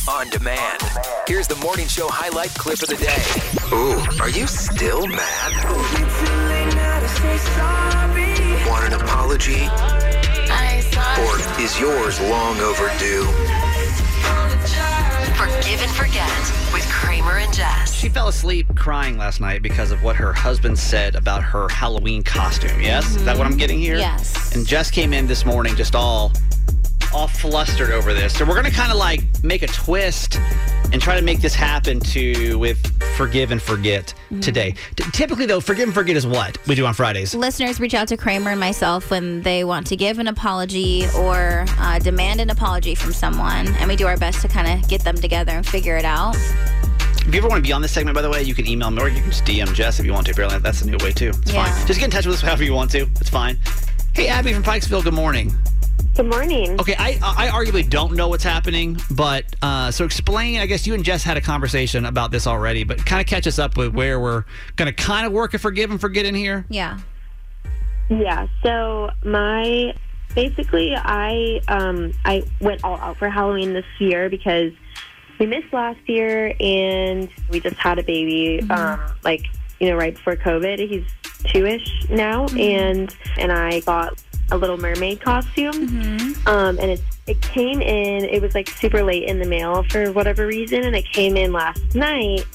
Jess on demand. Here's the morning show highlight clip of the day. Ooh, are you still mad? Want an apology? Or is yours long overdue? Forgive and forget with Kramer and Jess. She fell asleep crying last night because of what her husband said about her Halloween costume. Yes? Is that what I'm getting here? Yes. And Jess came in this morning just all all flustered over this. So we're going to kind of like make a twist and try to make this happen to with forgive and forget today. T- typically though, forgive and forget is what we do on Fridays. Listeners reach out to Kramer and myself when they want to give an apology or uh, demand an apology from someone, and we do our best to kind of get them together and figure it out. If you ever want to be on this segment, by the way, you can email me or you can just DM Jess if you want to. Apparently, that's a new way too. It's Yeah. fine. Just get in touch with us however you want to. It's fine. Hey, Abby from Pikesville. Good morning. Good morning. Okay, I I arguably don't know what's happening, but uh, so explain. I guess you and Jess had a conversation about this already, but kind of catch us up with where we're going to kind of work a forgive and forget in here. Yeah. Yeah. So my basically, I um I went all out for Halloween this year because we missed last year and we just had a baby. Um, like you know, right before COVID. He's two-ish now, and and I got a Little Mermaid costume. Um, and it it came in. It was like super late in the mail for whatever reason, and it came in last night.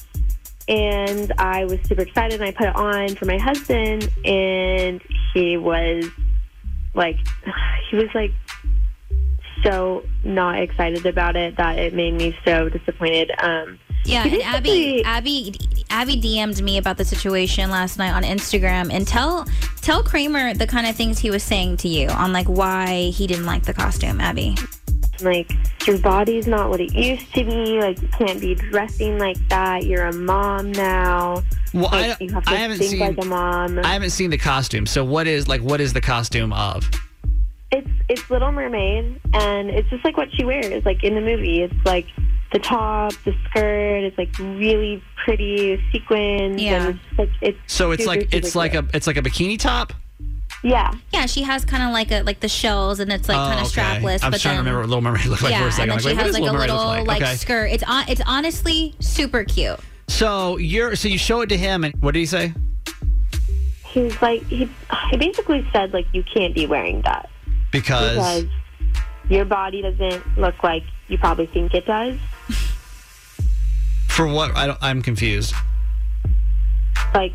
And I was super excited, and I put it on for my husband, and he was like, he was like so not excited about it that it made me so disappointed. Um, Yeah, and Abby, Abby, Abby DM'd me about the situation last night on Instagram, and tell tell Kramer the kind of things he was saying to you on like why he didn't like the costume, Abby. like your body's not what it used to be. Like you can't be dressing like that. You're a mom now. Well, I, you have to I haven't think seen like a mom. I haven't seen the costume. So what is like what is the costume of? It's it's Little Mermaid, and it's just like what she wears, like in the movie. It's like the top, the skirt. It's like really pretty sequins. Yeah. And it's like it's So it's super, like super it's like cute. a it's like a bikini top. yeah. Yeah, she has kind of like a like the shells, and it's like Oh, kind of okay. strapless. I'm but trying then, to remember what Little Mermaid looked like yeah, for a second. and then she wait, what has like a Little Mermaid little look like? like okay. skirt. It's on. It's honestly super cute. So you're so you show it to him, and what did he say? He was like he he basically said like you can't be wearing that Because because your body doesn't look like you probably think it does. For what I don't, I'm confused. Like,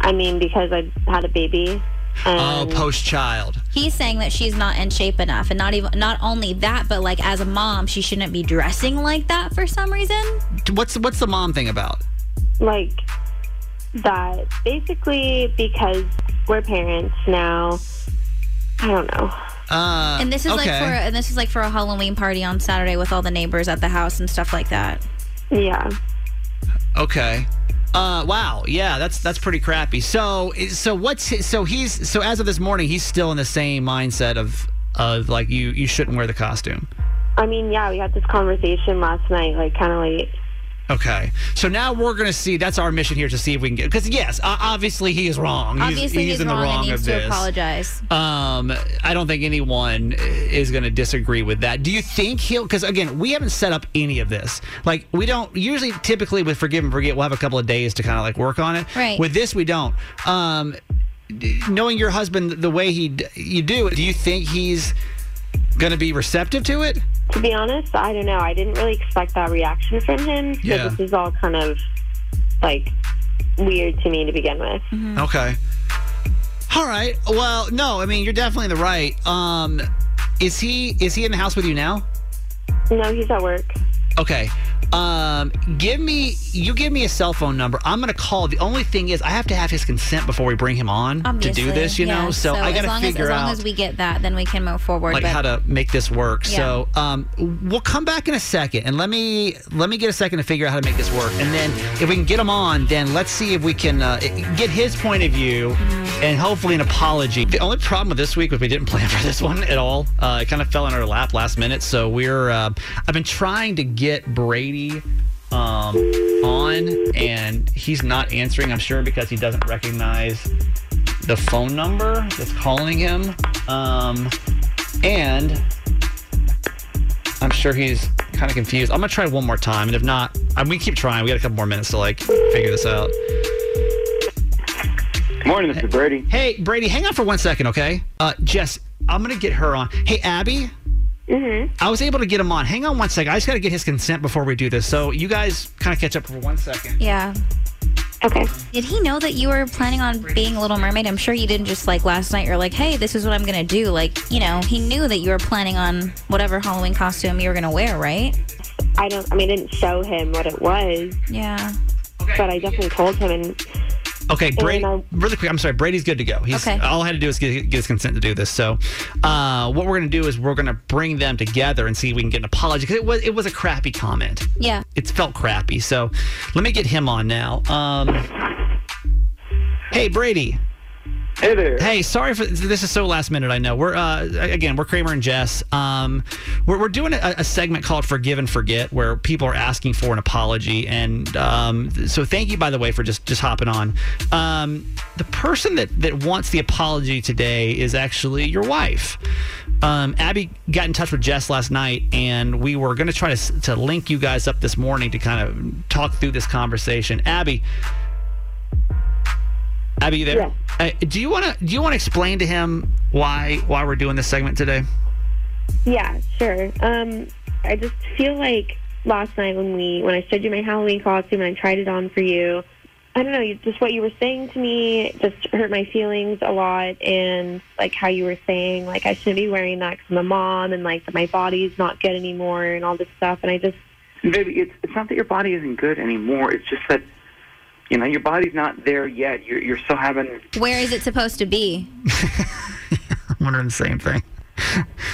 I mean, because I had a baby. Oh, post child. He's saying that she's not in shape enough, and not even not only that, but like as a mom, she shouldn't be dressing like that for some reason. What's what's the mom thing about? like that basically because we're parents now. I don't know. Uh, And this is like okay. for and this is like for a Halloween party on Saturday with all the neighbors at the house and stuff like that. Yeah. Okay. Uh, wow. Yeah, that's that's pretty crappy. So so what's his, so he's so as of this morning he's still in the same mindset of of like you you shouldn't wear the costume. I mean, yeah, we had this conversation last night, like kind of late. Okay. So now we're going to see that's our mission here to see if we can get cuz yes, obviously he is wrong. He's- Obviously, he's, in the wrong, and needs of to this. apologize. Um, I don't think anyone is going to disagree with that. Do you think he'll? Because again, we haven't set up any of this. Like we don't usually, typically with forgive and forget, we'll have a couple of days to kind of like work on it. Right. With this, we don't. Um, knowing your husband the way he you do, do you think he's going to be receptive to it? To be honest, I don't know. I didn't really expect that reaction from him. So Yeah. this is all kind of like weird to me to begin with. Okay. All right. Well, no, I mean you're definitely in the right. Um, is he is he in the house with you now? No, he's at work. Okay. Um, give me you give me a cell phone number. I'm gonna call. The only thing is I have to have his consent before we bring him on Obviously, to do this. You yeah. know, so, I as gotta long figure as, as long out as we get that, then we can move forward. like but how to make this work. Yeah. So um, we'll come back in a second and let me let me get a second to figure out how to make this work. And then if we can get him on, then let's see if we can uh, get his point of view Mm-hmm. And hopefully an apology. The only problem with this week was we didn't plan for this one at all. Uh, it kind of fell in our lap last minute. So we're uh, I've been trying to get Brady um, on, and he's not answering. I'm sure because he doesn't recognize the phone number that's calling him. Um, and I'm sure he's kind of confused. I'm gonna try one more time, and if not, I mean, we keep trying. We got a couple more minutes to like figure this out. Good morning, this is Brady. Hey, Brady, hang on for one second, okay? Uh, Jess, I'm gonna get her on. Hey, Abby. Mm-hmm. I was able to get him on. Hang on one second. I just got to get his consent before we do this. So you guys kind of catch up for one second. Yeah. Okay. Did he know that you were planning on being a Little Mermaid? I'm sure you didn't just like last night. You're like, hey, this is what I'm gonna do. Like, you know, he knew that you were planning on whatever Halloween costume you were gonna wear, right? I don't. I mean, I didn't show him what it was, Yeah. but I definitely told him. And Okay, Brady. Really quick, I'm sorry. Brady's good to go. He's Okay. all I had to do is get, get his consent to do this. So, uh, what we're gonna do is we're gonna bring them together and see if we can get an apology because it was it was a crappy comment. Yeah. It's felt crappy. So, let me get him on now. Um, hey, Brady. Hey there. Hey, sorry for this is so last minute. I know we're uh, again we're Kramer and Jess. Um, we're, we're doing a, a segment called "Forgive and Forget," where people are asking for an apology, and um, so thank you by the way for just just hopping on. Um, the person that that wants the apology today is actually your wife. Um, Abby got in touch with Jess last night, and we were going to try to to link you guys up this morning to kind of talk through this conversation. Abby, Abby, you there? Yes. Uh, do you want to do you want to explain to him why why we're doing this segment today? yeah, sure. Um, I just feel like last night when we when I showed you my Halloween costume and I tried it on for you. I don't know, just what you were saying to me just hurt my feelings a lot, and like how you were saying like I shouldn't be wearing that because I'm a mom, and like that my body's not good anymore, and all this stuff, and I just Baby, it's, it's not that your body isn't good anymore. It's just that, you know, your body's not there yet. You're, you're still having. Where is it supposed to be? I'm wondering the same thing.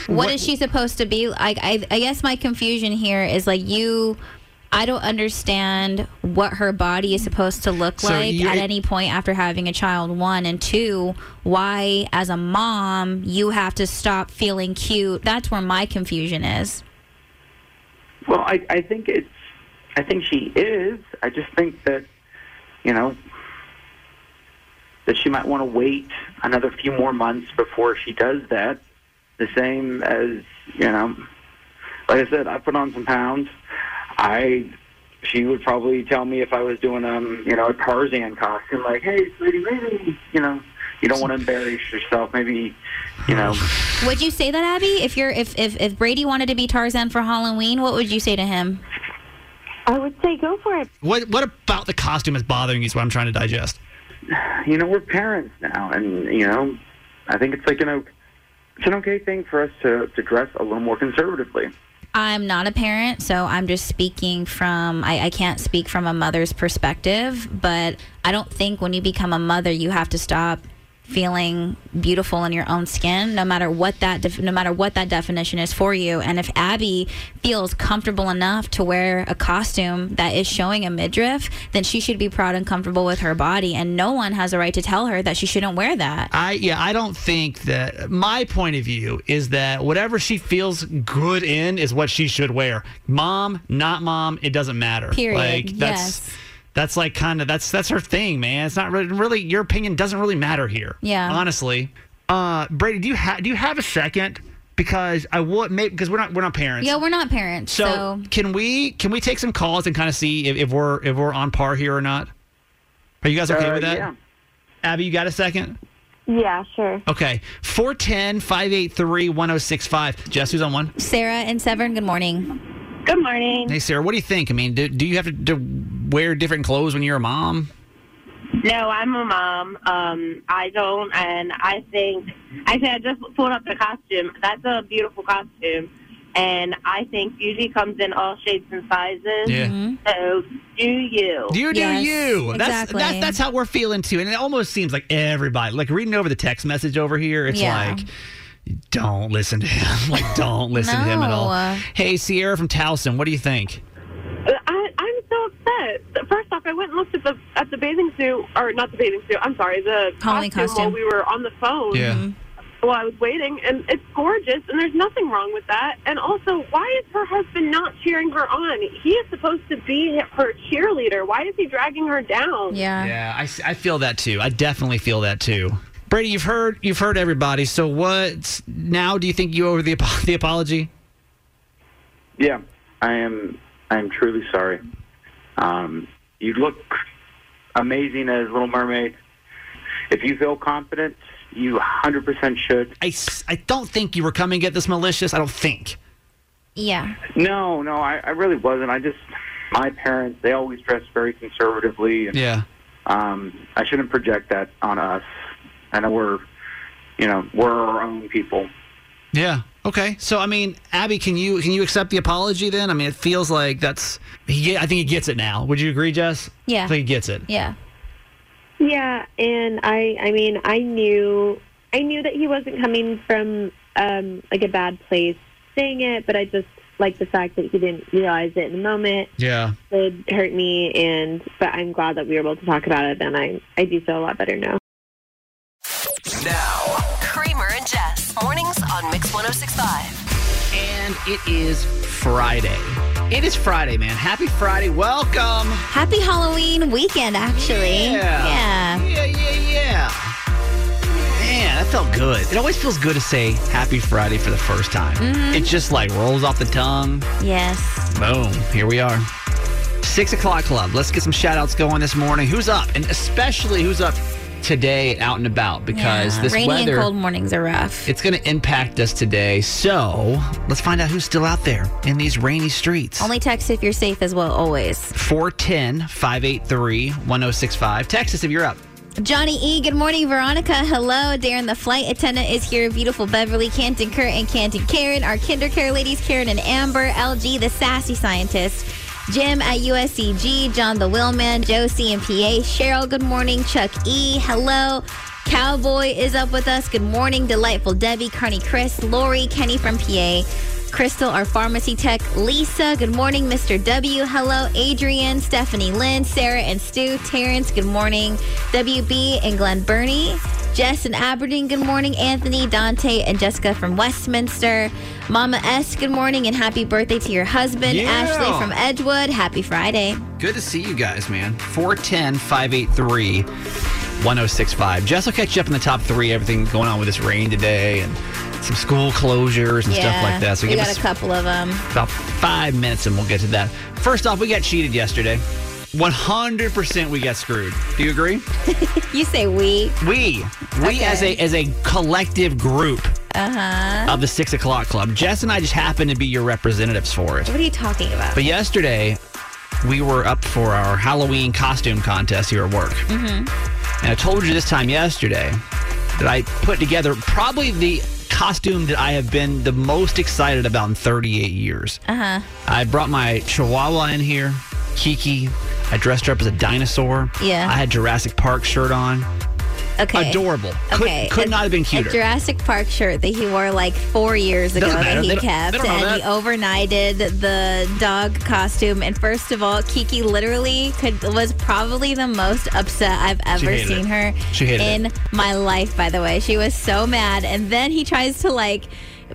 what is she supposed to be? Like, I, I guess my confusion here is like you. I don't understand what her body is supposed to look So like you're- at any point after having a child. One and two, why as a mom you have to stop feeling cute. That's where my confusion is. Well, I, I think it's. I think she is. I just think that, you know, that she might want to wait another few more months before she does that. The same as, you know, like I said, I put on some pounds. I. She would probably tell me if I was doing um, you know, a Tarzan costume, like, "Hey, sweetie, maybe, you know, you don't want to embarrass yourself. Maybe, you know, Would you say that, Abby? If you're if, if if Brady wanted to be Tarzan for Halloween, what would you say to him? I would say go for it. What what about the costume is bothering you? Is what I'm trying to digest. you know, we're parents now, and you know, I think it's like an o- it's an okay thing for us to to dress a little more conservatively. I'm not a parent, so I'm just speaking from, I, I can't speak from a mother's perspective, but I don't think when you become a mother, you have to stop feeling beautiful in your own skin no matter what that def- no matter what that definition is for you and if abby feels comfortable enough to wear a costume that is showing a midriff then she should be proud and comfortable with her body and no one has a right to tell her that she shouldn't wear that I yeah, I don't think that my point of view is that whatever she feels good in is what she should wear. Mom, not mom, it doesn't matter. Period. Like that's Yes. That's like kind of that's that's her thing, man. It's not really, really your opinion doesn't really matter here. Yeah. Honestly. Uh Brady, do you have do you have a second? Because I would maybe because we're not we're not parents. yeah we're not parents So, so, can we can we take some calls and kind of see if, if we're if we're on par here or not? Are you guys okay Uh, with that? Yeah. Abby, you got a second? Yeah, sure. Okay. 410 583 1065. Jess, who's on one? sarah and severn good morning Good morning. Hey, Sarah, what do you think? I mean, do, do you have to, to wear different clothes when you're a mom? No, I'm a mom. Um, I don't, and I think actually I just pulled up the costume. That's a beautiful costume, and I think beauty comes in all shapes and sizes. Yeah. So do you? Do You do Yes, you. That's, exactly. that's that's how we're feeling too. And it almost seems like everybody, like reading over the text message over here, it's Yeah. like, don't listen to him. Like, don't listen to him at all. Hey, Sierra from Towson, what do you think? I, I'm so upset. First off, I went and looked at the at the bathing suit, or not the bathing suit. I'm sorry, the Halloween costume, costume. while we were on the phone. Yeah. Mm-hmm. While I was waiting, and it's gorgeous, and there's nothing wrong with that. And also, why is her husband not cheering her on? He is supposed to be her cheerleader. Why is he dragging her down? yeah Yeah, I, s- I feel that too. I definitely feel that too. Brady, you've heard you've heard everybody. So what now? Do you think you owe the the apology? Yeah. I am I am truly sorry. Um, you look amazing as Little Mermaid. If you feel confident, you 100% should. I, I don't think you were coming at this malicious. I don't think. Yeah. No, no, I, I really wasn't. I just my parents they always dress very conservatively, and Yeah. um, I shouldn't project that on us. I know we're you know we're our own people. Yeah. Okay. So I mean, Abby, can you can you accept the apology then? I mean, it feels like that's. He, I think he gets it now. Would you agree, Jess? Yeah. I think he gets it. Yeah. Yeah, and I I mean I knew I knew that he wasn't coming from um like a bad place saying it, but I just like the fact that he didn't realize it in the moment Yeah. did hurt me and but I'm glad that we were able to talk about it and I I do feel a lot better now. Now, 1065. And it is Friday. It is Friday, man. Happy Friday. Welcome. Happy Halloween weekend, actually. Yeah. Yeah. Yeah, yeah, yeah. Man, that felt good. It always feels good to say Happy Friday for the first time. Mm-hmm. It just like rolls off the tongue. Yes. Boom. Here we are. Six o'clock club. Let's get some shout outs going this morning. Who's up? And especially who's up today out and about because Yeah. this Rainy weather and cold mornings are rough. it's going to impact us today. So let's find out who's still out there in these rainy streets. Only text if you're safe as well, always. 410 583 1065. Text us if you're up. Johnny E, good morning. Veronica, hello. Darren, the flight attendant, is here. Beautiful Beverly, Canton Kurt, and Canton Karen. Our KinderCare ladies, Karen and Amber. LG, the sassy scientist. Jim at USCG. John, the wheelman. Josie and PA. Cheryl, good morning. Chuck E, hello. Cowboy is up with us. Good morning. Delightful Debbie, Carney Chris, Lori, Kenny from PA. Crystal, our pharmacy tech. Lisa, good morning. Mr. W, hello. Adrian, Stephanie Lynn, Sarah and Stu. Terrence, good morning. WB and Glen Burnie. Jess and Aberdeen, good morning. Anthony, Dante, and Jessica from Westminster. Mama S, good morning and happy birthday to your husband. Yeah. Ashley from Edgewood, happy Friday. Good to see you guys, man. 410 583 1065. Jess will catch you up in the top three, everything going on with this rain today and some school closures and stuff like that. So we got a couple of them. about five minutes and we'll get to that. First off, we got cheated yesterday. 100% we got screwed. Do you agree? You say we. We, we Okay. as a as a collective group Uh huh. of the six o'clock club. Jess and I just happen to be your representatives for it. What are you talking about? But yesterday, we were up for our Halloween costume contest here at work. Mm-hmm. And I told you this time yesterday that I put together probably the costume that I have been the most excited about in 38 years. Uh huh. I brought my chihuahua in here, Kiki. I dressed her up as a dinosaur. Yeah. I had Jurassic Park shirt on. Okay. Adorable. Could, Okay. could a- not have been A cuter. Jurassic Park shirt that he wore like four years ago that he kept, and he overnighted the dog costume. And first of all, Kiki literally could was probably the most upset I've ever seen it. her in it. my life. By the way, she was so mad, and then he tries to like.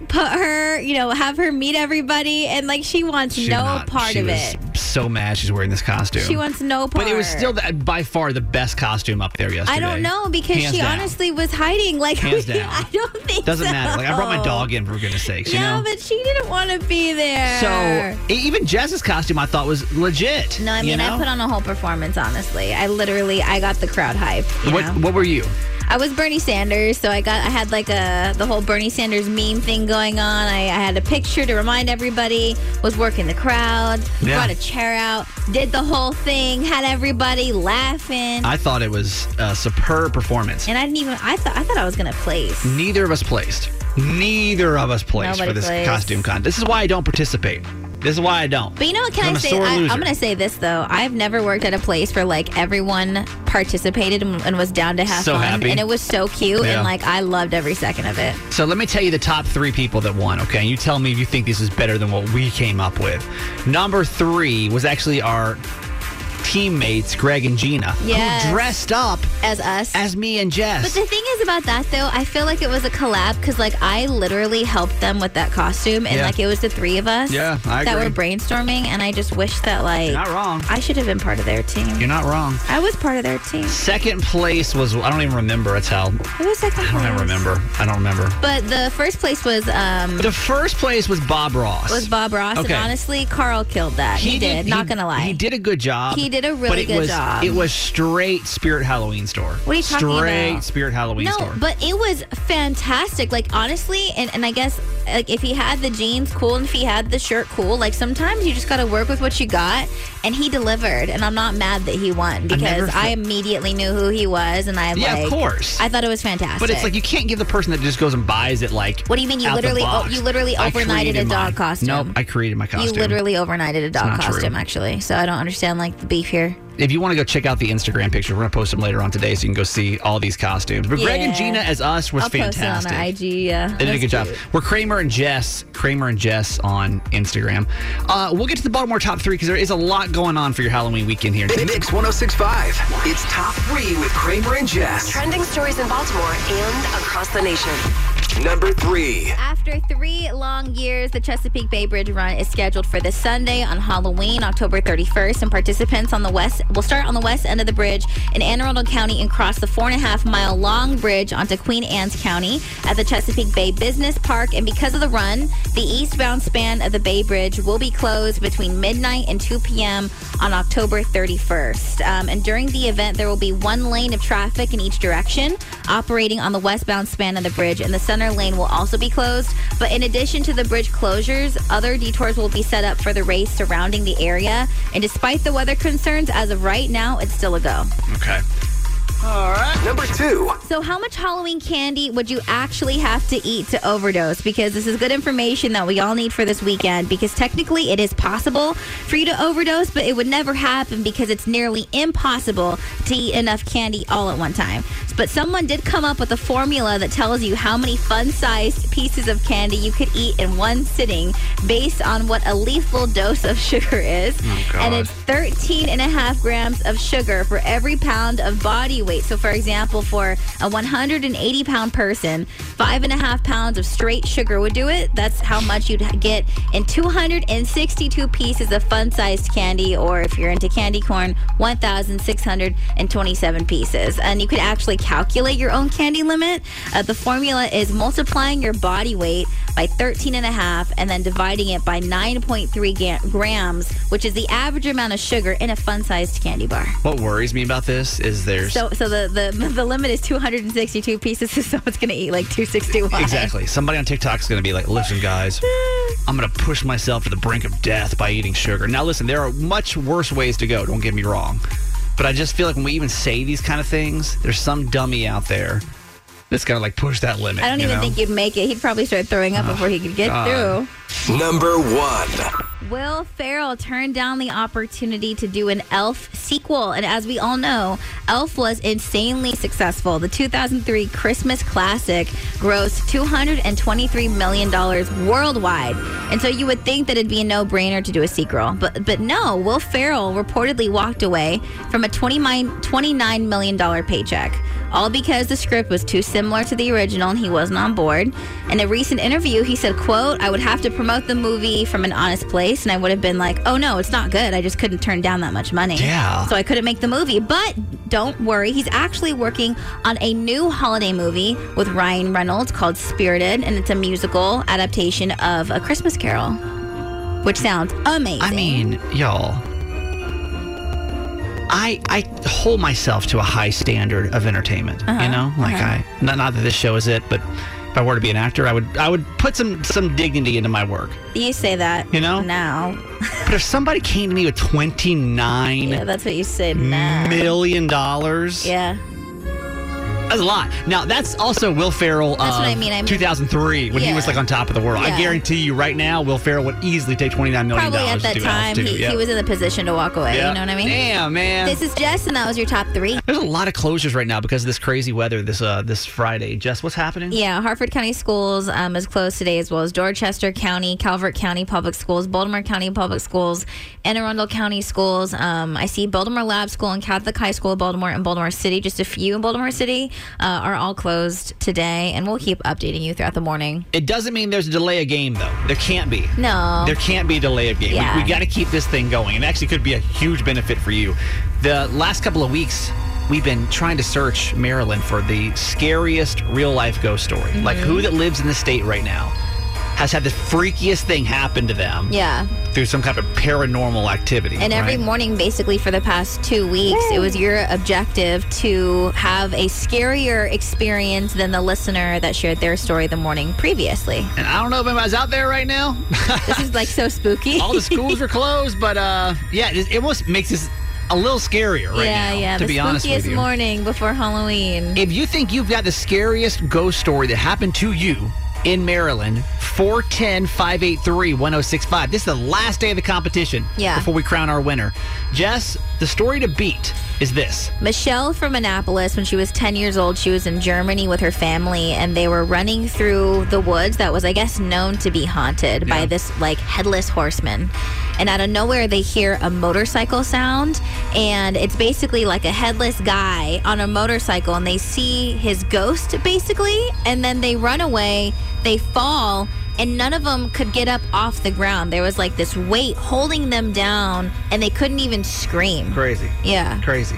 Put her, you know, have her meet everybody, and like she wants She's no not- part she of it. So mad she's wearing this costume. She wants no part. But it was still the, by far the best costume up there yesterday. I don't know because Hands she down. honestly was hiding. Like, Hands down. I don't think doesn't so. matter. Like I brought my dog in for goodness sakes. You Yeah, know. but she didn't want to be there. So even Jess's costume, I thought was legit. no, I you mean, know? I put on a whole performance. Honestly, I literally, I got the crowd hype. What know? What were you? I was Bernie Sanders, so I got, I had like a the whole Bernie Sanders meme thing going on. I, I had a picture to remind everybody. Was working the crowd. Yeah. Brought a chair out. Did the whole thing. Had everybody laughing. I thought it was a superb performance. and I didn't even. I thought I thought I was gonna place. Neither of us placed. Neither of us placed Nobody for this placed. costume con. This is why I don't participate. This is why I don't. But you know what? Can I'm I say? I, I'm going to say this though. I've never worked at a place where like everyone participated and, and was down to have So fun, happy. and it was so cute, Yeah. and like I loved every second of it. So let me tell you the top three people that won, okay? And you tell me if you think this is better than what we came up with. Number three was actually our teammates, Greg and Gina, Yes. who dressed up As us. as me and Jess. But the thing is about that though, I feel like it was a collab because like I literally helped them with that costume, and Yeah. like it was the three of us Yeah, I that agree. were brainstorming, and I just wish that like You're not wrong. I should have been part of their team. You're not wrong. I was part of their team. Second place was I don't even remember. It's how Who was second I don't even place? remember. I don't remember. But the first place was um The first place was Bob Ross. was Bob Ross, Okay. and honestly, Carl killed that. He, did. Not gonna lie. He did a good job. He did a but really it good was, job. It was straight Spirit Halloween store. What are you talking Straight about? Spirit Halloween No, store. but it was fantastic. Like honestly, and, and I guess like if he had the jeans, cool, and if he had the shirt, cool. Like sometimes you just got to work with what you got, and he delivered. And I'm not mad that he won because never I immediately knew who he was, and I Yeah, of course. I thought it was fantastic. But it's like you can't give the person that just goes and buys it like. What do you mean? You literally- oh, you literally overnighted a dog mine. costume. Nope, I created my costume. you literally overnighted a dog not true. costume, actually. So I don't understand like the beef here. If you want to go check out the Instagram picture, we're gonna post them later on today, so you can go see all these costumes. But Greg and Gina as us was I'll fantastic. post it on IG. Yeah, They did a good job. We're Kramer and Jess. Kramer and Jess on Instagram. Uh, we'll get to the Baltimore top three because there is a lot going on for your Halloween weekend here. The Mix 1065. It's top three with Kramer and Jess. Trending stories in Baltimore and across the nation. Number three. After three long years, the Chesapeake Bay Bridge Run is scheduled for this Sunday on Halloween, October 31st, and participants on the west will start on the west end of the bridge in Anne Arundel County and cross the four and a half mile long bridge onto Queen Anne's County at the Chesapeake Bay Business Park. And because of the run, the eastbound span of the Bay Bridge will be closed between midnight and 2 p.m. on October 31st. Um, and during the event, there will be one lane of traffic in each direction operating on the westbound span of the bridge, and the center lane will also be closed. But in addition to the bridge closures, other detours will be set up for the race surrounding the area. And despite the weather concerns, as of right now, it's still a go. Okay. Number two. So, how much Halloween candy would you actually have to eat to overdose? Because this is good information that we all need for this weekend. Because technically, it is possible for you to overdose, but it would never happen because it's nearly impossible to eat enough candy all at one time. But someone did come up with a formula that tells you how many fun sized pieces of candy you could eat in one sitting based on what a lethal dose of sugar is. Oh, and God. it's 13 and a half grams of sugar for every pound of body weight. So, for example, for a 180 pound person, five and a half pounds of straight sugar would do it. That's how much you'd get in 262 pieces of fun sized candy, or if you're into candy corn, 1,627 pieces. And you could actually calculate your own candy limit. Uh, the formula is multiplying your body weight by 13 and a half and then dividing it by 9.3 ga- grams, which is the average amount of sugar in a fun-sized candy bar. What worries me about this is there's So, so the, the the limit is 262 pieces, so someone's gonna eat like 261. Exactly. Somebody on TikTok's going to be like, listen, guys, I'm going to push myself to the brink of death by eating sugar. Now, listen, there are much worse ways to go. Don't get me wrong. But I just feel like when we even say these kind of things, there's some dummy out there that's going to like push that limit. I don't you even know? think you'd make it. He'd probably start throwing up before he could get God. through. Number one. Will Ferrell turned down the opportunity to do an Elf sequel. And as we all know, Elf was insanely successful. The 2003 Christmas classic grossed $223 million worldwide. And so you would think that it'd be a no brainer to do a sequel. But, but no, Will Ferrell reportedly walked away from a $29 $29 million paycheck. All because the script was too similar to the original and he wasn't on board. In a recent interview, he said, quote, I would have to promote the movie from an honest place and I would have been like, oh no, it's not good. I just couldn't turn down that much money. Yeah. So I couldn't make the movie. But don't worry, he's actually working on a new holiday movie with Ryan Reynolds called Spirited, and it's a musical adaptation of A Christmas Carol, which sounds amazing. I mean, y'all. I I hold myself to a high standard of entertainment. Uh-huh, You know, like I not, not that this show is it, but if I were to be an actor, I would I would put some some dignity into my work. you say that You know? now. But if somebody came to me with twenty nine Yeah, that's what you say now. million dollars, Yeah. That's a lot. Now that's also Will Ferrell. That's what I mean. I mean- 2003 when he Yeah. was like on top of the world. I Yeah. guarantee you, right now, Will Ferrell would easily take 29 million Probably at that time, he, he was in the position to walk away. You know what I mean? Damn, man. This is Jess, and that was your top three. There's a lot of closures right now because of this crazy weather this uh this Friday. Jess, what's happening? Yeah, Harford County Schools um, is closed today, as well as Dorchester County, Calvert County Public Schools, Baltimore County Public Schools, Anne Arundel County Schools. Um, I see Baltimore Lab School and Catholic High School, in Baltimore and Baltimore City. Just a few in Baltimore City uh, are all closed today, and we'll keep updating you throughout the morning. It doesn't mean there's a delay of game though. There can't be. No. There can't be a delay of game. Yeah. We, we got to keep this thing going. It actually could be a huge benefit for you. The last couple of weeks, we've been trying to search Maryland for the scariest real life ghost story. Like Mm-hmm. who that lives in the state right now has had the freakiest thing happen to them Yeah. through some kind of paranormal activity. And every right? morning, basically, for the past two weeks, it was your objective to have a scarier experience than the listener that shared their story the morning previously. And I don't know if anybody's out there right now. This is like so spooky. All the schools are closed, but uh, yeah, it, it almost makes this a little scarier right yeah, now. yeah. To the be honest with you. morning before Halloween. If you think you've got the scariest ghost story that happened to you in Maryland, 410 583 1065. This is the last day of the competition Yeah. before we crown our winner. Jess, the story to beat is this. Michelle from Annapolis, when she was 10 years old, she was in Germany with her family and they were running through the woods that was, I guess, known to be haunted by this like headless horseman. And out of nowhere, they hear a motorcycle sound and it's basically like a headless guy on a motorcycle and they see his ghost basically. And then they run away, they fall. And none of them could get up off the ground. There was like this weight holding them down, and they couldn't even scream. Crazy. Yeah. Crazy.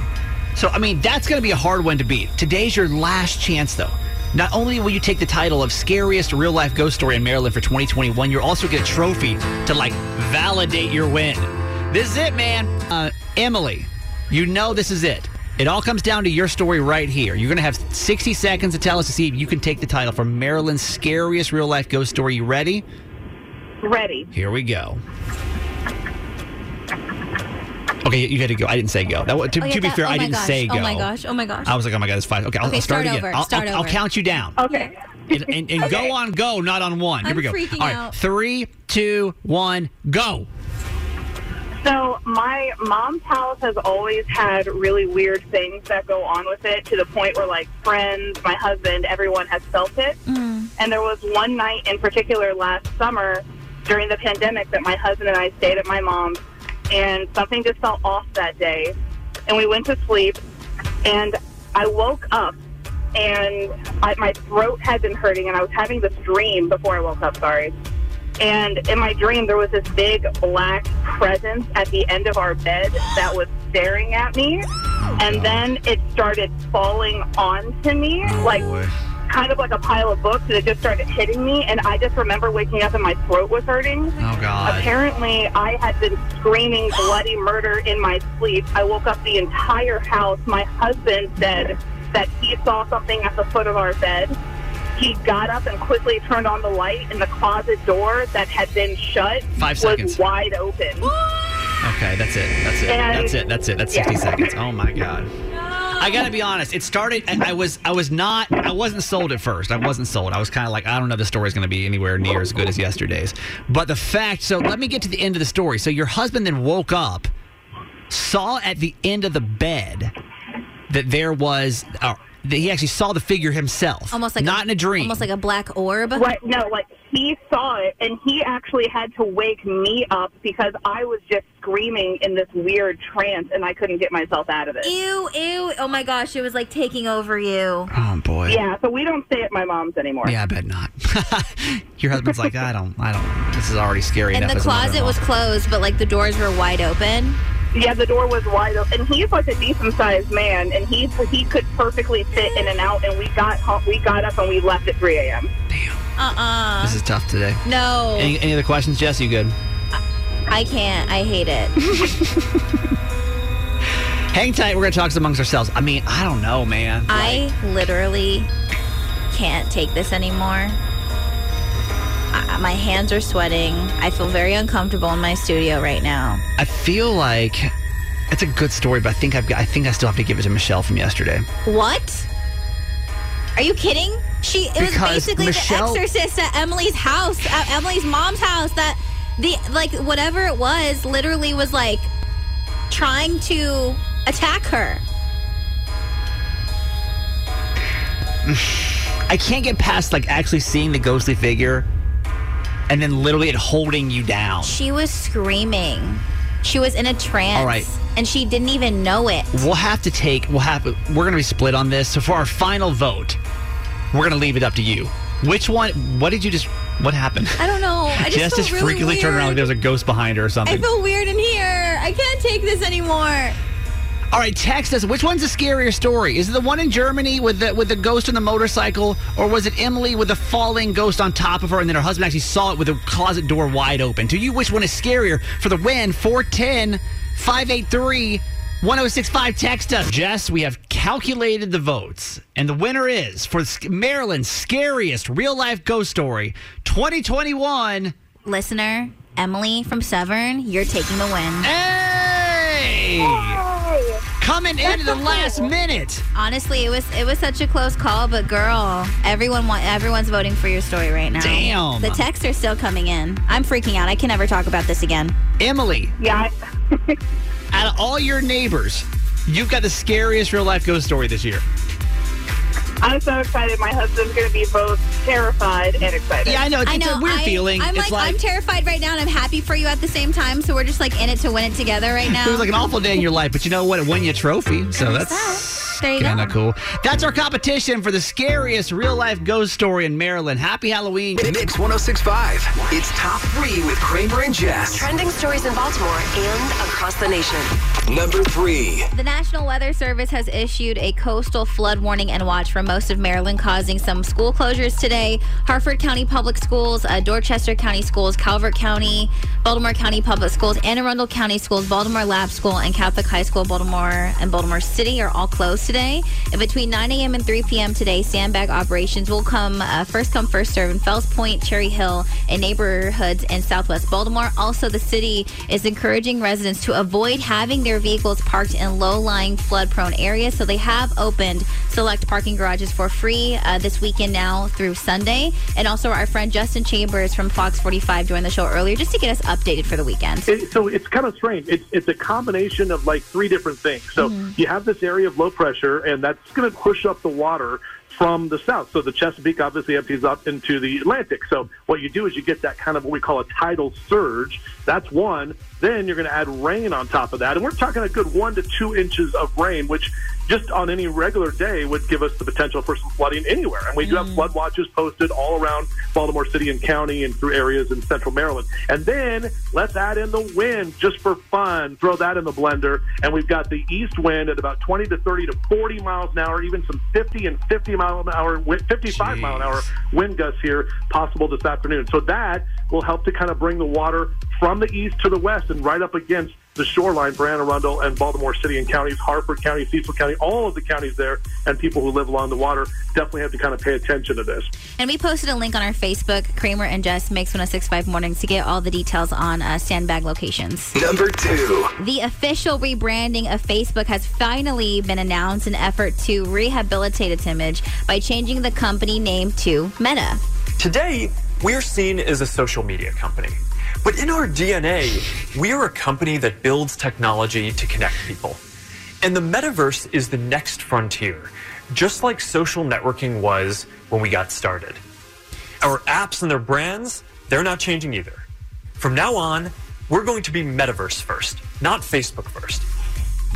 So, I mean, that's going to be a hard one to beat. Today's your last chance, though. Not only will you take the title of scariest real life ghost story in Maryland for 2021, you'll also get a trophy to like validate your win. This is it, man. Uh, Emily, you know this is it. It all comes down to your story right here. You're going to have 60 seconds to tell us to see if you can take the title for Maryland's scariest real life ghost story. You ready? Ready. Here we go. Okay, you got to go. I didn't say go. That, to, Oh, yeah, to be that- fair, oh I didn't gosh. say oh go. Oh my gosh. Oh my gosh. I was like, oh my god, it's fine. Okay, I'll, Okay, I'll start, start again. over, I'll, start I'll, I'll count you down. Okay. And, and, and go on, go, not on one. Here I'm we go. All right, out. three, two, one, go. So my mom's house has always had really weird things that go on with it to the point where like friends, my husband, everyone has felt it. Mm. And there was one night in particular last summer during the pandemic that my husband and I stayed at my mom's and something just felt off that day. And we went to sleep and I woke up and I, my throat had been hurting and I was having this dream before I woke up, sorry. And in my dream, there was this big black presence at the end of our bed that was staring at me. And then it started falling onto me, like boy. kind of like a pile of books, and it just started hitting me. And I just remember waking up and my throat was hurting. Oh god. Apparently, I had been screaming bloody murder in my sleep. I woke up the entire house. My husband said that he saw something at the foot of our bed. He got up and quickly turned on the light, and the closet door that had been shut Five seconds. was wide open. Okay, that's it. That's it. And- That's it. That's it. That's 60 Yeah. seconds. Oh my god. I gotta be honest. It started. I, I was. I was not. I wasn't sold at first. I wasn't sold. I was kind of like, I don't know. The story's gonna be anywhere near as good as yesterday's. But the fact. So let me get to the end of the story. So your husband then woke up, saw at the end of the bed that there was. Uh, that he actually saw the figure himself. almost like not a, in a dream. Almost like a black orb. Right? No, like he saw it, and he actually had to wake me up because I was just screaming in this weird trance, and I couldn't get myself out of it. Ew, ew. Oh my gosh, it was like taking over you. oh boy. Yeah, so we don't stay at my mom's anymore. Yeah, I bet not. Your husband's like, I don't, I don't. This is already scary And enough. the as a closet was mother-in-law." closed, but like the doors were wide open. Yeah, the door was wide open, and he's like a decent sized man, and he he could perfectly fit in and out. And we got home, we got up and we left at 3 a.m. Uh-uh. This is tough today. No, Any, any other questions, Jess? You good? I can't. I hate it. Hang tight. We're gonna talk amongst ourselves. I mean, I don't know, man. I literally can't take this anymore. I, my hands are sweating. I feel very uncomfortable in my studio right now. I feel like it's a good story, but I think I've got, I think I still have to give it to Michelle from yesterday. What? Are you kidding? She it was basically Michelle- the exorcist at Emily's house, at Emily's mom's house. That the like whatever it was, literally was like trying to attack her. I can't get past like actually seeing the ghostly figure and then literally it holding you down. She was screaming. She was in a trance. All right. And she didn't even know it. We'll have to take. We'll have. We're going to be split on this. So for our final vote, we're going to leave it up to you. Which one? What did you just? What happened? I don't know. I just Jess feel just really freakily turned around like weird. there was a ghost behind her or something. I feel weird in here. I can't take this anymore. All right, text us. Which one's a scarier story? Is it the one in Germany with the with the ghost on the motorcycle, or was it Emily with the falling ghost on top of her, and then her husband actually saw it with the closet door wide open? To you, which one is scarier? For the win, 410 583 1065. Text us. Jess, we have calculated the votes, and the winner is for Maryland's scariest real life ghost story 2021. Listener, Emily from Severn, you're taking the win. Hey! Coming in at the last minute. Honestly, it was it was such a close call, but girl, everyone want everyone's voting for your story right now. Damn. The texts are still coming in. I'm freaking out. I can never talk about this again. Emily, Yeah. out of all your neighbors, you've got the scariest real life ghost story this year. I'm so excited. My husband's going to be both terrified and excited. Yeah, I know. It's, I it's know. a weird I, feeling. I'm it's like, I'm terrified right now, and I'm happy for you at the same time. So we're just like in it to win it together right now. it was like an awful day in your life, but you know what? It won you a trophy, so that's There you kind of go. cool. That's our competition for the scariest real life ghost story in Maryland. Happy Halloween. Mix 1065. It's top three with Kramer and Jess. Trending stories in Baltimore and across the nation. Number three. The National Weather Service has issued a coastal flood warning and watch for most of Maryland, causing some school closures today. Harford County Public Schools, uh, Dorchester County Schools, Calvert County, Baltimore County Public Schools, Anne Arundel County Schools, Baltimore Lab School, and Catholic High School, Baltimore and Baltimore City are all closed today. And between 9 a.m. and 3 p.m. today, sandbag operations will come uh, first come, first serve in Fells Point, Cherry Hill, and neighborhoods in Southwest Baltimore. Also, the city is encouraging residents to avoid having their vehicles parked in low-lying, flood-prone areas. So they have opened select parking garages for free uh, this weekend now through Sunday. And also, our friend Justin Chambers from Fox 45 joined the show earlier just to get us updated for the weekend. It, so it's kind of strange. It's it's a combination of like three different things. So you have this area of low pressure, and that's going to push up the water from the south. So the Chesapeake obviously empties up into the Atlantic. So what you do is you get that kind of what we call a tidal surge. That's one. Then you're going to add rain on top of that, and we're talking a good one to two inches of rain, which just on any regular day would give us the potential for some flooding anywhere. And we do have mm. flood watches posted all around Baltimore City and County and through areas in central Maryland. And then let's add in the wind just for fun. Throw that in the blender. And we've got the east wind at about 20 to 30 to 40 miles an hour, even some 50 and 50 mile an hour, wi- 55 mile an hour wind gusts here possible this afternoon. So that will help to kind of bring the water from the east to the west and right up against the shoreline for Anne Arundel and Baltimore City and counties, Harford County, Cecil County, all of the counties there, and people who live along the water definitely have to kind of pay attention to this. And we posted a link on our Facebook, Kramer and Jess Mix 1065 Mornings, to get all the details on uh, sandbag locations. Number two. The official rebranding of Facebook has finally been announced, an effort to rehabilitate its image by changing the company name to Meta. Today, we're seen as a social media company. But in our DNA, we are a company that builds technology to connect people. And the metaverse is the next frontier, just like social networking was when we got started. Our apps and their brands, they're not changing either. From now on, we're going to be metaverse first, not Facebook first.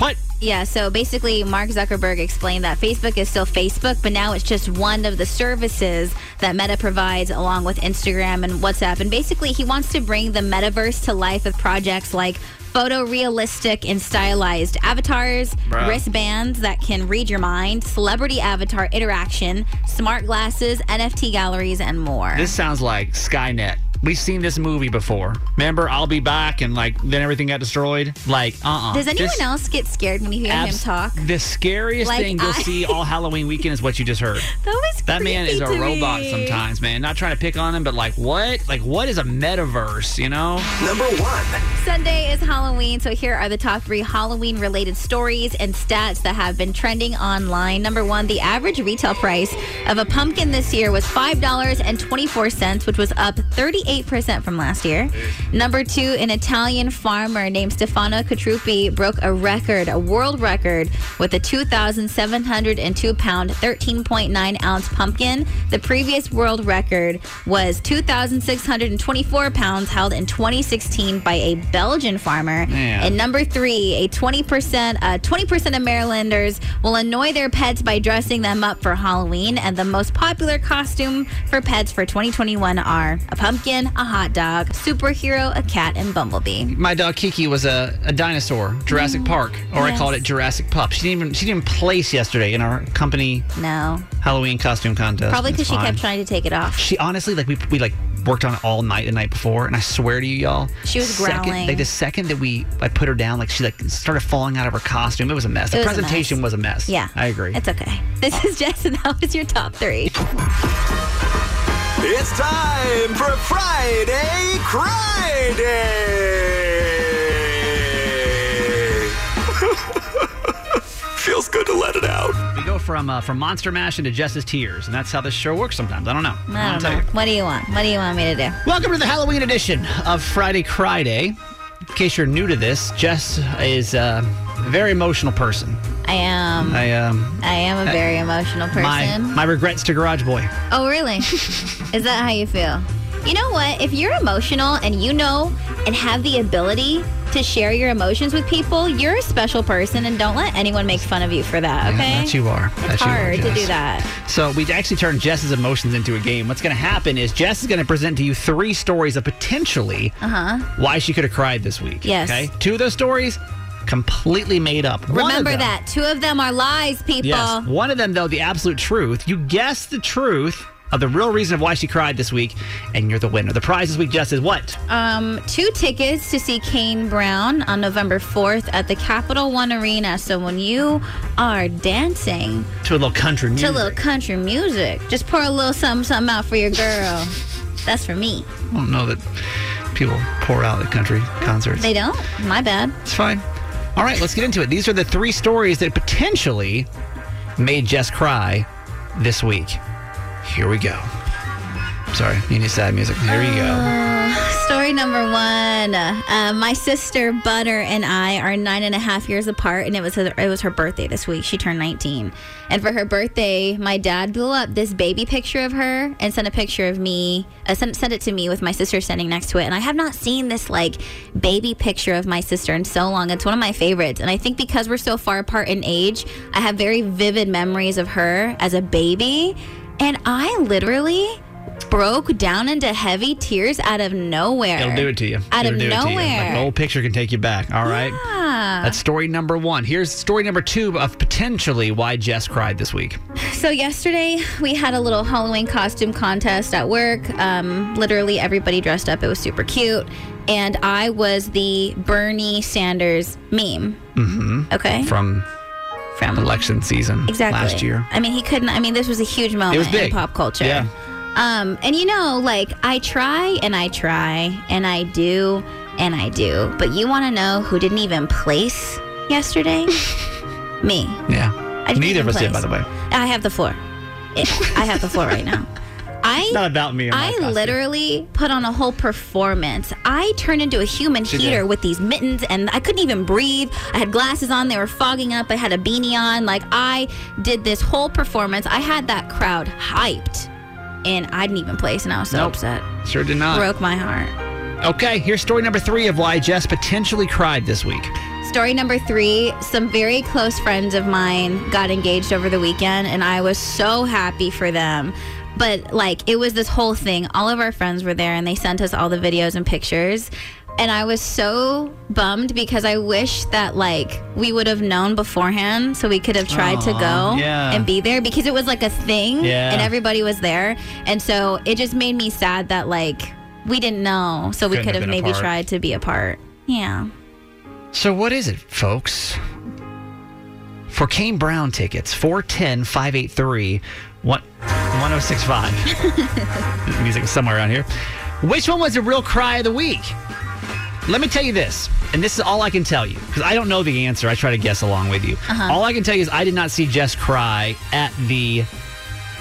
What? Yeah, so basically, Mark Zuckerberg explained that Facebook is still Facebook, but now it's just one of the services that Meta provides along with Instagram and WhatsApp. And basically, he wants to bring the metaverse to life with projects like photorealistic and stylized avatars, Bruh. wristbands that can read your mind, celebrity avatar interaction, smart glasses, NFT galleries, and more. This sounds like Skynet. We've seen this movie before. Remember, I'll be back, and like then everything got destroyed. Like, uh, uh Does anyone else get scared when you hear him talk? The scariest Like, thing you'll see all Halloween weekend is what you just heard. That was That man is a robot me. sometimes, man. Not trying to pick on him, but like what? Like what is a metaverse? You know? Number one. Sunday is Halloween, so here are the top three Halloween related stories and stats that have been trending online. Number one, the average retail price of a pumpkin this year was $5.24, which was up 38% from last year. Number two, an Italian farmer named Stefano Cutrupi broke a record, a world record, with a 2,702 pound, 13.9 ounce pumpkin. The previous world record was 2,624 pounds, held in 2016 by a Belgian farmer. Man. And number three, a 20%, uh, 20% of Marylanders will annoy their pets by dressing them up for Halloween. And the most popular costume for pets for 2021 are a pumpkin, a hot dog, superhero, a cat, and bumblebee. My dog Kiki was a, a dinosaur, Jurassic mm-hmm. Park, or I called it Jurassic Pup. She didn't even she didn't place yesterday in our company No, Halloween costume contest. probably because she kept trying to take it off. She honestly like we we like worked on it all night the night before, and I swear to you, y'all, She was second, growling. Like the second that we I put her down, like she like started falling out of her costume. It was a mess. The It a presentation mess. was a mess. Yeah, I agree. It's okay. This is Jess, and that was your top three. It's time for Friday Cry Day. Feels good to let it out. we go from uh, from Monster Mash into Jess's Tears, and that's how this show works sometimes. I don't know. I I'll don't know. What do you want? What do you want me to do? Welcome to the Halloween edition of Friday Cry Day. In case you're new to this, Jess is uh, a very emotional person. I am. I am. I am a very emotional person. my my regrets to Garage Boy. Oh, really? Is that how you feel? You know what? If you're emotional and you know and have the ability to share your emotions with people, you're a special person and don't let anyone make fun of you for that, okay? Yeah, that you are. It's That you are, hard to do that. So we actually turned Jess's emotions into a game. What's going to happen is Jess is going to present to you three stories of potentially Uh-huh. why she could have cried this week. Yes. Okay. Two of those stories completely made up. One Remember them- that. Two of them are lies, people. Yes. One of them, though, the absolute truth. You guess the truth of the real reason of why she cried this week, and you're the winner. The prize this week, Jess, is what? Um, two tickets to see Kane Brown on November 4th at the Capital One Arena. So when you are dancing To a little country music. to a little country music, just pour a little something, something out for your girl. That's for me. I don't know that people pour out at country concerts. They don't? My bad. It's fine. All right, let's get into it. These are the three stories that potentially made Jess cry this week. Here we go. Sorry, you need sad music. Here you go. Uh, Story number one. Uh, my sister Butter and I are nine and a half years apart, and it was her, it was her birthday this week. She turned 19, and for her birthday, my dad blew up this baby picture of her and sent a picture of me. Uh, sent sent it to me with my sister standing next to it, and I have not seen this like baby picture of my sister in so long. It's one of my favorites, and I think because we're so far apart in age, I have very vivid memories of her as a baby, and I literally broke down into heavy tears out of nowhere. It'll do it to you. Out It'll of do it to you. Like nowhere. an old picture can take you back. All right. Yeah. That's story number one. Here's story number two of potentially why Jess cried this week. So yesterday we had a little Halloween costume contest at work. Um, literally everybody dressed up. It was super cute, and I was the Bernie Sanders meme. Mm-hmm. Okay. From From election season exactly last year. I mean, he couldn't. I mean, this was a huge moment It was big. in pop culture. Yeah. Um, and you know, like I try and I try and I do and I do, but you want to know who didn't even place yesterday? Me. Yeah. I Neither of us did, by the way. I have the floor. I have the floor right now. I Not about me. I costume. literally put on a whole performance. I turned into a human She heater did. with these mittens and I couldn't even breathe. I had glasses on, they were fogging up. I had a beanie on. Like I did this whole performance. I had that crowd hyped. And I didn't even place and I was so Nope. upset. Sure did not. Broke my heart. Okay, here's story number three of why Jess potentially cried this week. Story number three some very close friends of mine got engaged over the weekend, and I was so happy for them. But, like, it was this whole thing. All of our friends were there, and they sent us all the videos and pictures. And I was so bummed because I wish that, like, we would have known beforehand so we could have tried to go yeah. and be there because it was like a thing Yeah. and everybody was there. And so it just made me sad that, like, we didn't know, so we Couldn't could have have maybe apart. tried to be apart. Yeah. So what is it, folks? For Kane Brown tickets, 410 583 1065. Music is somewhere around here. Which one was the real cry of the week? Let me tell you this, and this is all I can tell you, because I don't know the answer. I try to guess along with you. Uh-huh. All I can tell you is I did not see Jess cry at the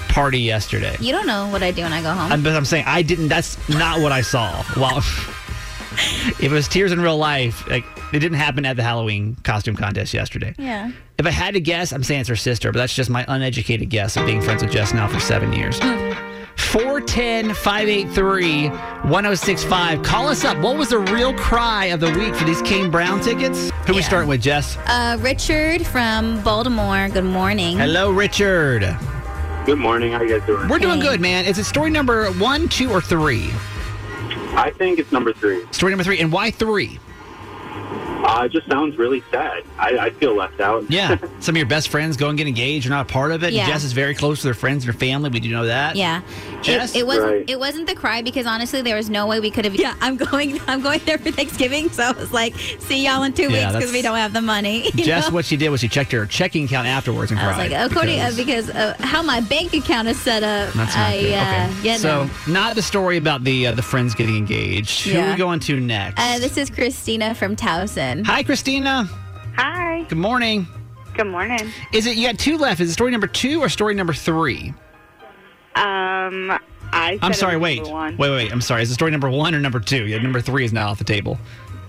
party yesterday. You don't know what I do when I go home. I'm, but I'm saying I didn't. That's not what I saw. Well, if it was tears in real life, like it didn't happen at the Halloween costume contest yesterday. yeah. If I had to guess, I'm saying it's her sister, but that's just my uneducated guess of being friends with Jess now for seven years. 410 583 1065. Call us up. What was the real cry of the week for these Kane Brown tickets? Who we starting with, Jess? Uh, Richard from Baltimore. Good morning. Hello, Richard. Good morning. How you guys doing? We're doing Hey. good, man. Is it story number one, two, or three? I think it's number three. Story number three. And why three? Uh, it just sounds really sad. I, I feel left out. Yeah. Some of your best friends go and get engaged. You're not a part of it. Yeah. Jess is very close to their friends and her family. We do know that. Yeah. Jess? It, it wasn't Right. it wasn't the cry because honestly there was no way we could have Yeah, I'm going I'm going there for Thanksgiving, so I was like, see y'all in two Yeah, weeks because we don't have the money. you Jess, know? what she did was she checked her checking account afterwards and I was cried. like, according because- because, uh, how my bank account is set up, That's not I good. uh, okay. yeah, so no. not the story about the uh, the friends getting engaged. Who are we going to next? Uh, this is Christina from Towson. Hi, Christina. Hi. Good morning. Good morning. Is it you got two left? Is it story number two or story number three? Um, I. Said I'm it sorry. was Wait. One. Wait. Wait. I'm sorry. Is it story number one or number two? Yeah, number three is now off the table.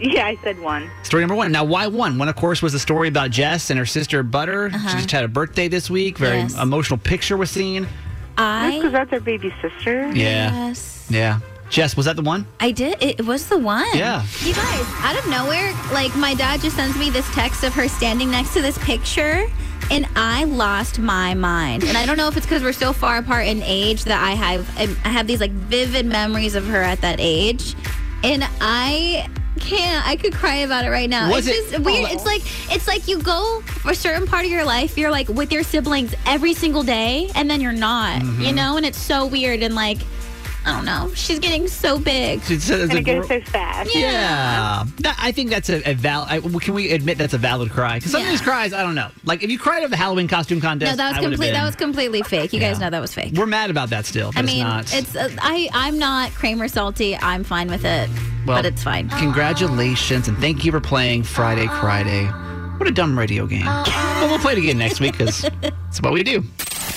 Yeah, I said one. Story number one. Now, why one? One, of course, was the story about Jess and her sister Butter. She just had a birthday this week. Very Uh-huh. Yes. emotional picture was seen. I Because that's our baby sister. Yeah. yes. Yeah. Jess, was that the one? I did. It was the one. Yeah. You guys, out of nowhere, like my dad just sends me this text of her standing next to this picture, and I lost my mind. And I don't know if it's because we're so far apart in age that I have I have these like vivid memories of her at that age, and I can't. I could cry about it right now. Was it's it- just weird. oh. It's like it's like you go for a certain part of your life, you're like with your siblings every single day, and then you're not. Mm-hmm. You know, and it's so weird and like. I don't know. She's getting so big. It's, gonna a it so fast. Yeah, That- I think that's a, a valid. Can we admit that's a valid cry? Because some of these cries, I don't know. Like if you cried at the Halloween costume contest, No, that was I would've complete. That was completely fake. You guys know that was fake. We're mad about that still. But I mean, it's not. it's uh, I. I'm not Kramer salty. I'm fine with it, Well, but it's fine. Congratulations and thank you for playing Friday Friday. What a dumb radio game. But we'll play it again next week because it's what we do.